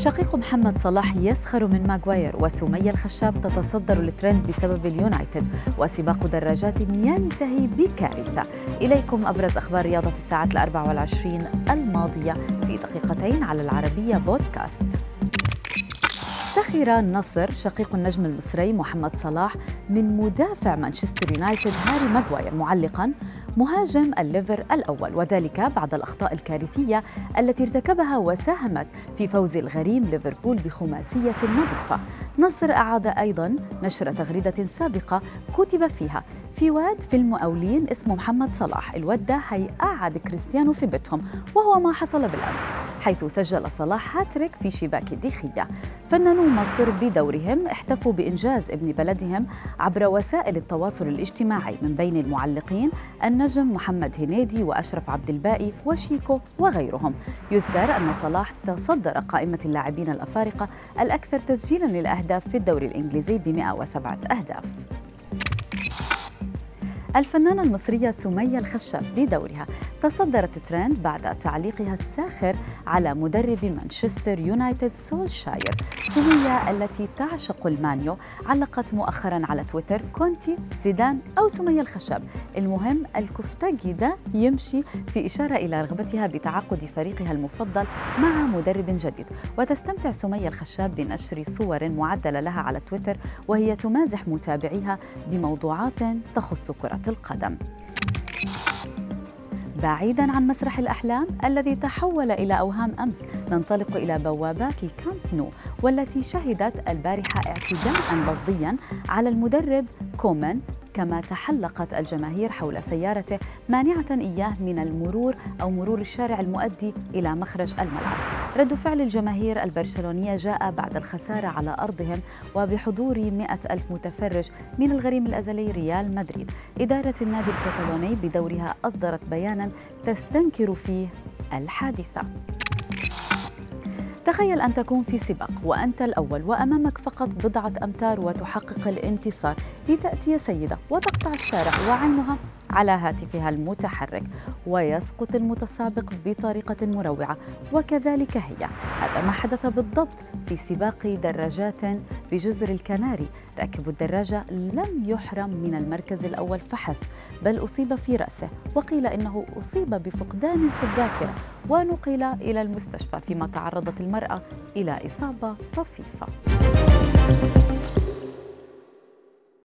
شقيق محمد صلاح يسخر من ماغواير وسمية الخشاب تتصدر الترند بسبب اليونايتد وسباق دراجات ينتهي بكارثة. إليكم أبرز أخبار الرياضة في الساعات الأربع والعشرين الماضية في دقيقتين على العربية بودكاست. سخر النصر شقيق النجم المصري محمد صلاح من مدافع مانشستر يونايتد هاري ماغواير معلقا مهاجم الليفر الأول وذلك بعد الأخطاء الكارثية التي ارتكبها وساهمت في فوز الغريم ليفربول بخماسية نظيفة. نصر أعاد أيضا نشر تغريدة سابقة كتب فيها. في واد في المقاولين اسمه محمد صلاح. الواد ده هيقعد كريستيانو في بيتهم وهو ما حصل بالأمس حيث سجل صلاح هاتريك في شباك ديخية. فنانو مصر بدورهم احتفوا بإنجاز ابن بلدهم عبر وسائل التواصل الاجتماعي من بين المعلقين النجم محمد هنيدي وأشرف عبد الباقي وشيكو وغيرهم. يذكر أن صلاح تصدر قائمة اللاعبين الأفارقة الأكثر تسجيلا للأهداف في الدوري الإنجليزي ب 107 أهداف. الفنانة المصرية سمية الخشاب بدورها تصدرت الترند بعد تعليقها الساخر على مدرب مانشستر يونايتد سولشاير سمية التي تعشق المانيو علقت مؤخرا على تويتر كونتي زيدان أو سمية الخشاب المهم الكفتاجي ده يمشي في إشارة إلى رغبتها بتعاقد فريقها المفضل مع مدرب جديد. وتستمتع سمية الخشاب بنشر صور معدلة لها على تويتر وهي تمازح متابعيها بموضوعات تخص كرة القدم. بعيدا عن مسرح الأحلام الذي تحول إلى أوهام أمس ننطلق إلى بوابات الكامب نو والتي شهدت البارحة اعتداء لفظيا على المدرب كومان. كما تحلقت الجماهير حول سيارته مانعة إياه من المرور أو مرور الشارع المؤدي إلى مخرج الملعب. رد فعل الجماهير البرشلونية جاء بعد الخسارة على أرضهم وبحضور مئة ألف متفرج من الغريم الأزلي ريال مدريد. إدارة النادي الكتالوني بدورها أصدرت بيانا تستنكر فيه الحادثة. تخيل أن تكون في سباق وأنت الأول وأمامك فقط بضعة أمتار وتحقق الانتصار لتأتي سيدة وتقطع الشارع وعينها على هاتفها المتحرك ويسقط المتسابق بطريقة مروعة. وكذلك هي. هذا ما حدث بالضبط في سباق دراجات في جزر الكناري. راكب الدراجة لم يحرم من المركز الأول فحسب بل أصيب في رأسه. وقيل إنه أصيب بفقدان في الذاكرة. ونقل إلى المستشفى فيما تعرضت المرأة إلى إصابة طفيفة.